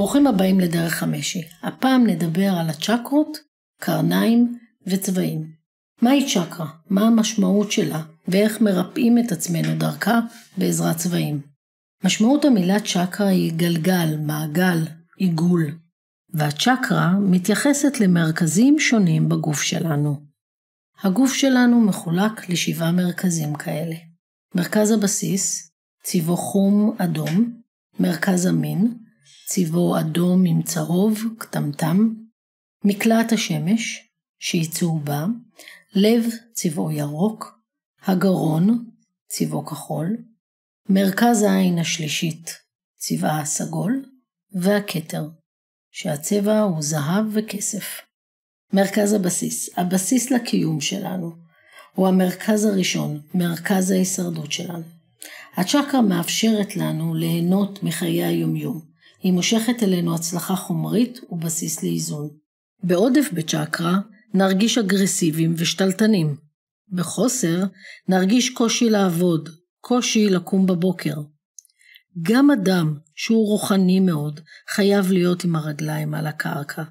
ברוכים הבאים לדרך המשי. הפעם נדבר על הצ'קרות, קרניים וצבעים. מהי צ'קרה? מה המשמעות שלה? ואיך מרפאים את עצמנו דרכה בעזרת צבעים. משמעות המילה צ'קרה היא גלגל, מעגל, עיגול. והצ'קרה מתייחסת למרכזים שונים בגוף שלנו. הגוף שלנו מחולק לשבעה מרכזים כאלה. מרכז הבסיס, צבעו חום אדום, מרכז המין, צבעו אדום עם צהוב, קטמטם, מקלעת השמש, שהיא צהובה, לב צבעו ירוק, הגרון, צבעו כחול, מרכז העין השלישית, צבעה סגול, והכתר, שהצבע הוא זהב וכסף. מרכז הבסיס, הבסיס לקיום שלנו, הוא המרכז הראשון, מרכז ההישרדות שלנו. הצ'קרה מאפשרת לנו ליהנות מחיי היומיום. היא מושכת אלינו הצלחה חומרית ובסיס לאיזון. בעודף בצ'קרה נרגיש אגרסיביים ושתלטנים. בחוסר נרגיש קושי לעבוד, קושי לקום בבוקר. גם אדם שהוא רוחני מאוד חייב להיות עם הרגליים על הקרקע,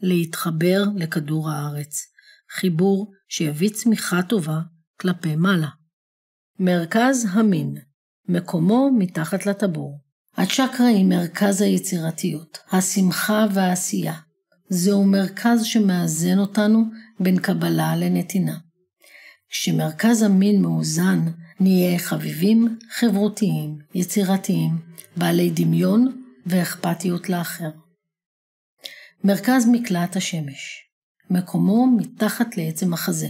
להתחבר לכדור הארץ, חיבור שיביא צמיחה טובה כלפי מעלה. מרכז המין, מקומו מתחת לטבור. הצ'קרה היא מרכז היצירתיות, השמחה והעשייה. זהו מרכז שמאזן אותנו בין קבלה לנתינה. כשמרכז המין מאוזן, נהיה חביבים, חברותיים, יצירתיים, בעלי דמיון ואכפתיות לאחר. מרכז מקלט השמש, מקומו מתחת לעצם החזה.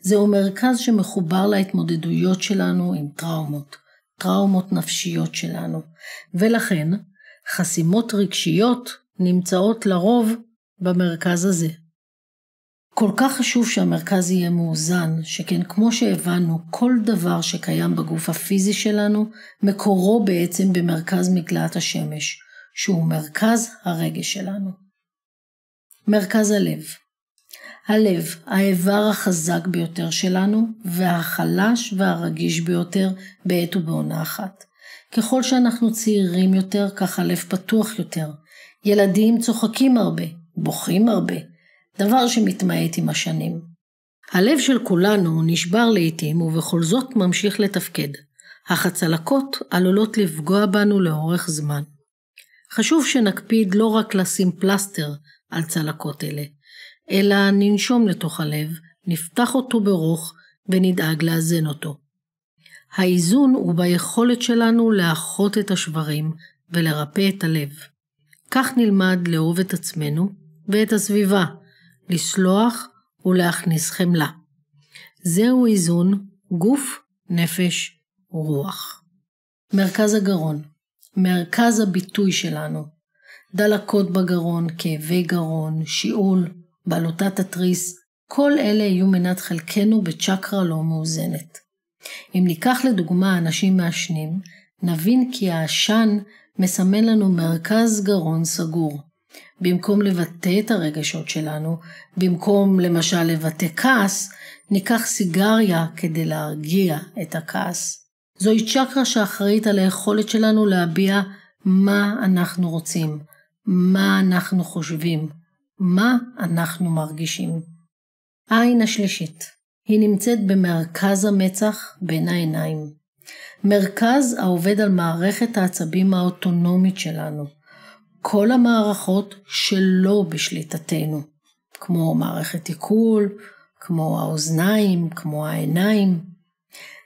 זהו מרכז שמחובר להתמודדויות שלנו עם טראומות, טראומות נפשיות שלנו, ולכן חסימות רגשיות נמצאות לרוב במרכז הזה. כל כך חשוב שהמרכז יהיה מאוזן, שכן כמו שהבנו, כל דבר שקיים בגוף הפיזי שלנו, מקורו בעצם במרכז מקלעת השמש, שהוא מרכז הרגש שלנו. מרכז הלב הלב, האיבר החזק ביותר שלנו, והחלש והרגיש ביותר בעת ובעונה אחת. ככל שאנחנו צעירים יותר, כך הלב פתוח יותר. ילדים צוחקים הרבה, בוכים הרבה, דבר שמתמעט עם השנים. הלב של כולנו נשבר לעתים ובכל זאת ממשיך לתפקד, אך הצלקות עלולות לפגוע בנו לאורך זמן. חשוב שנקפיד לא רק לשים פלסטר על צלקות אלה, אלא ננשום לתוך הלב, נפתח אותו ברוך ונדאג לאזן אותו. האיזון הוא ביכולת שלנו לאחות את השברים ולרפא את הלב. כך נלמד לאהוב את עצמנו ואת הסביבה, לסלוח ולהכניס חמלה. זהו איזון גוף, נפש ורוח. מרכז הגרון, מרכז הביטוי שלנו. דלקות בגרון, כאבי גרון, שיעול, בעלותת התריס, כל אלה יהיו מנת חלקנו בצ'קרה לא מאוזנת. אם ניקח לדוגמה אנשים מעשנים, נבין כי העשן מסמן לנו מרכז גרון סגור. במקום לבטא את הרגשות שלנו, במקום למשל לבטא כעס, ניקח סיגריה כדי להרגיע את הכעס. זוהי צ'קרה שאחראית על היכולת שלנו להביע מה אנחנו רוצים, מה אנחנו חושבים, מה אנחנו מרגישים. העין השלישית, היא נמצאת במרכז המצח בין העיניים. מרכז העובד על מערכת העצבים האוטונומית שלנו. כל המערכות שלא בשליטתנו, כמו מערכת עיכול, כמו האוזניים, כמו העיניים.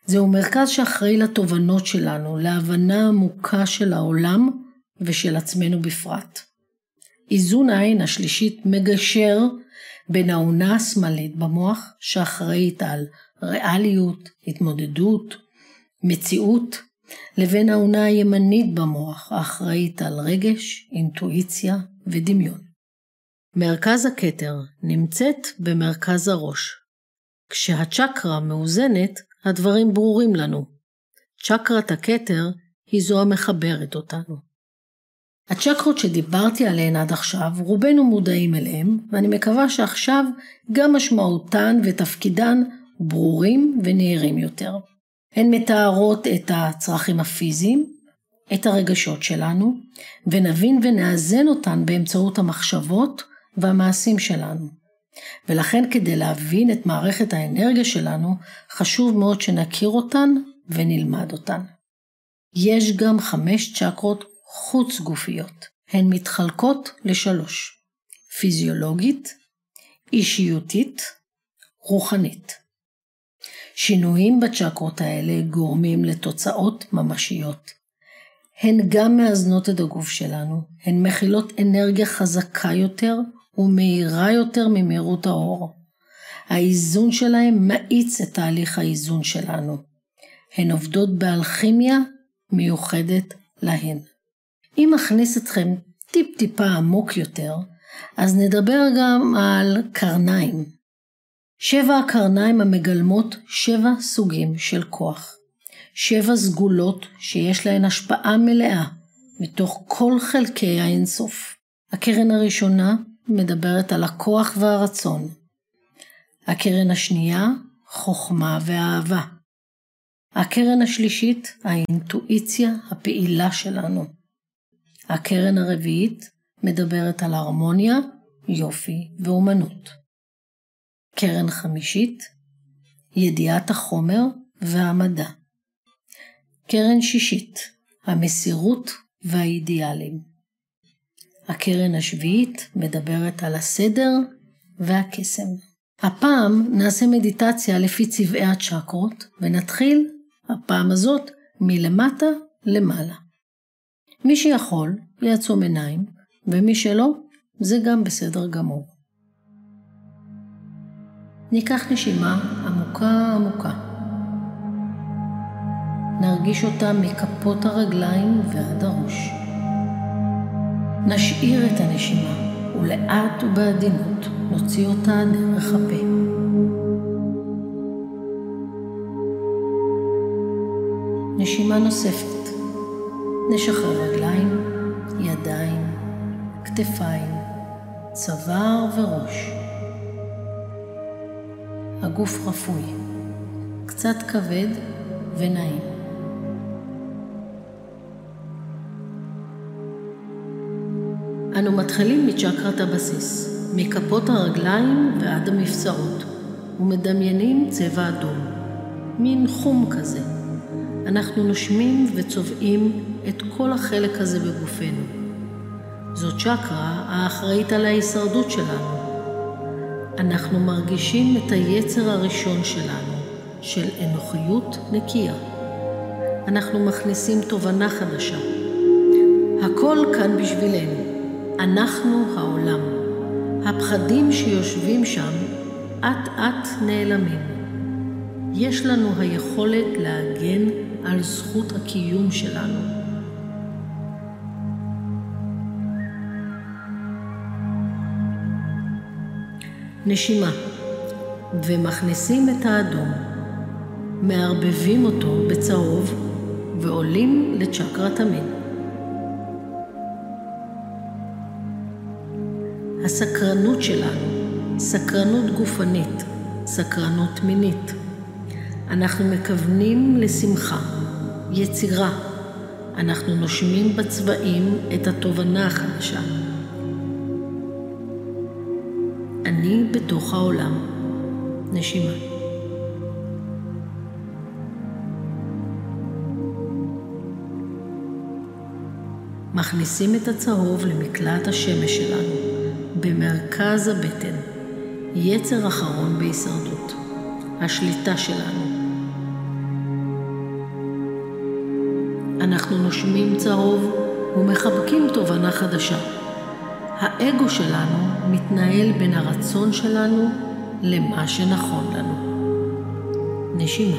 זהו מרכז שאחראי לתובנות שלנו, להבנה עמוקה של העולם ושל עצמנו בפרט. איזון העין השלישית מגשר בין האונה השמאלית במוח שאחראית על ריאליות, התמודדות, מציאות, לבין האונה הימנית במוח האחראית על רגש, אינטואיציה ודמיון. מרכז הכתר נמצאת במרכז הראש. כשהצ'קרה מאוזנת, הדברים ברורים לנו. צ'קרת הכתר היא זו המחברת אותנו. הצ'קרות שדיברתי עליהן עד עכשיו, רובנו מודעים אליהן, ואני מקווה שעכשיו גם משמעותן ותפקידן ברורים ונהירים יותר. הן מתארות את הצרכים הפיזיים, את הרגשות שלנו, ונבין ונאזן אותן באמצעות המחשבות והמעשים שלנו. ולכן כדי להבין את מערכת האנרגיה שלנו, חשוב מאוד שנכיר אותן ונלמד אותן. יש גם חמש צ'קרות חוץ גופיות. הן מתחלקות לשלוש פיזיולוגית, אישיותית, רוחנית. שינויים בצ'קרות האלה גורמים לתוצאות ממשיות. הן גם מאזנות את הגוף שלנו, הן מכילות אנרגיה חזקה יותר ומהירה יותר ממהירות האור. האיזון שלהם מאיץ את תהליך האיזון שלנו. הן עובדות באלכימיה מיוחדת להן. אם אכניס אתכם טיפ טיפה עמוק יותר, אז נדבר גם על קרניים. שבע הקרניים המגלמות שבע סוגים של כוח. שבע סגולות שיש להן השפעה מלאה מתוך כל חלקי האינסוף. הקרן הראשונה מדברת על הכוח והרצון. הקרן השנייה, חוכמה ואהבה. הקרן השלישית, האינטואיציה הפעילה שלנו. הקרן הרביעית מדברת על הרמוניה, יופי ואומנות. קרן חמישית, ידיעת החומר והמדע. קרן שישית, המסירות והאידיאלים. הקרן השביעית מדברת על הסדר והקסם. הפעם נעשה מדיטציה לפי צבעי הצ'קרות, ונתחיל, הפעם הזאת, מלמטה למעלה. מי שיכול, יעצום עיניים, ומי שלא, זה גם בסדר גמור. ניקח נשימה עמוקה עמוקה. נרגיש אותה מכפות הרגליים ועד הראש. נשאיר את הנשימה, ולאט ובעדינות נוציא אותה דרך הפה. נשימה נוספת. נשחרר רגליים, ידיים, כתפיים, צוואר וראש. הגוף רפוי, קצת כבד ונעים. אנו מתחילים מצ'קרת הבסיס, מכפות הרגליים ועד המפסעות, ומדמיינים צבע אדום, מין חום כזה. אנחנו נושמים וצובעים את כל החלק הזה בגופנו. זו צ'קרה האחראית על ההישרדות שלנו. אנחנו מרגישים את היצר הראשון שלנו, של אנוכיות נקייה. אנחנו מכניסים תובנה חדשה. הכל כאן בשבילנו. אנחנו העולם. הפחדים שיושבים שם אט אט נעלמים. יש לנו היכולת להגן על זכות הקיום שלנו. נשימה, ומכניסים את האדום, מערבבים אותו בצהוב ועולים לצ'קרת המין. הסקרנות שלנו, סקרנות גופנית, סקרנות מינית. אנחנו מכוונים לשמחה, יצירה. אנחנו נושמים בצבעים את התובנה החדשה. אני בתוך העולם. נשימה. מכניסים את הצהוב למקלט השמש שלנו, במרכז הבטן, יצר אחרון בהישרדות, השליטה שלנו. אנחנו נושמים צהוב ומחבקים תובנה חדשה. האגו שלנו מתנהל בין הרצון שלנו למה שנכון לנו. נשימה.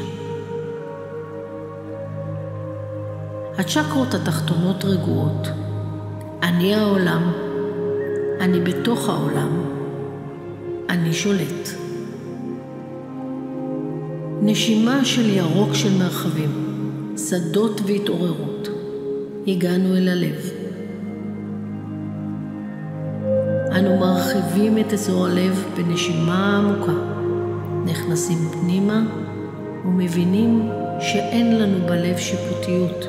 הצ'קרות התחתונות רגועות. אני העולם, אני בתוך העולם, אני שולט. נשימה של ירוק של מרחבים, שדות והתעוררות. הגענו אל הלב. אנו מרחיבים את אזור הלב בנשימה עמוקה, נכנסים פנימה ומבינים שאין לנו בלב שיפוטיות.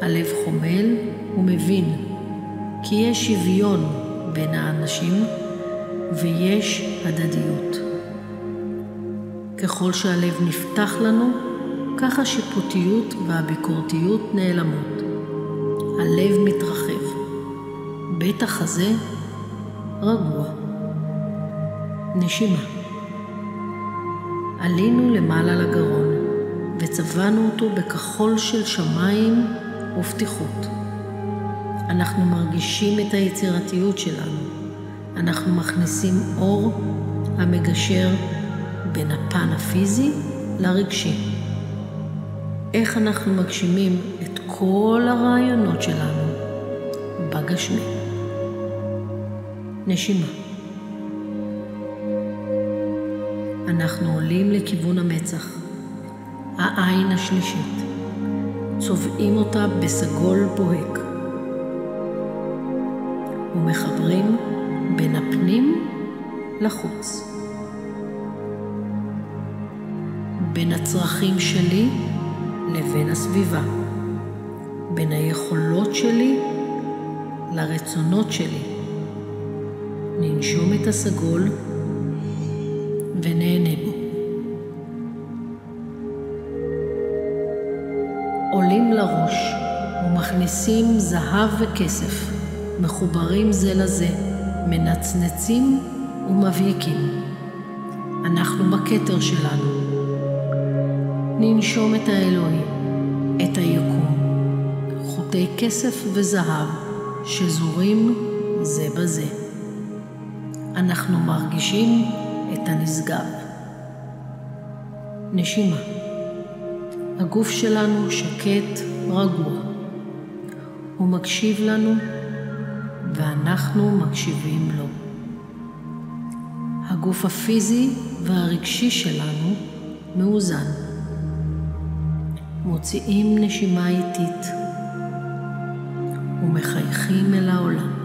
הלב חומל ומבין כי יש שוויון בין האנשים ויש הדדיות. ככל שהלב נפתח לנו, כך השיפוטיות והביקורתיות נעלמות. הלב מתרחב. בית החזה רגוע. נשימה. עלינו למעלה לגרון, וצבענו אותו בכחול של שמיים ופתיחות. אנחנו מרגישים את היצירתיות שלנו. אנחנו מכניסים אור המגשר בין הפן הפיזי לרגשי. איך אנחנו מגשימים את כל הרעיונות שלנו בגשמי. נשימה. אנחנו עולים לכיוון המצח, העין השלישית, צובעים אותה בסגול בוהק, ומחברים בין הפנים לחוץ. בין הצרכים שלי לבין הסביבה, בין היכולות שלי לרצונות שלי. ננשום את הסגול ונהנה בו. עולים לראש ומכניסים זהב וכסף, מחוברים זה לזה, מנצנצים ומבהיקים. אנחנו בכתר שלנו. ננשום את האלוהים, את היקום, חוטי כסף וזהב שזורים זה בזה. אנחנו מרגישים את הנשגב. נשימה. הגוף שלנו שקט, רגוע. הוא מקשיב לנו ואנחנו מקשיבים לו. הגוף הפיזי והרגשי שלנו מאוזן. מוציאים נשימה איטית ומחייכים אל העולם.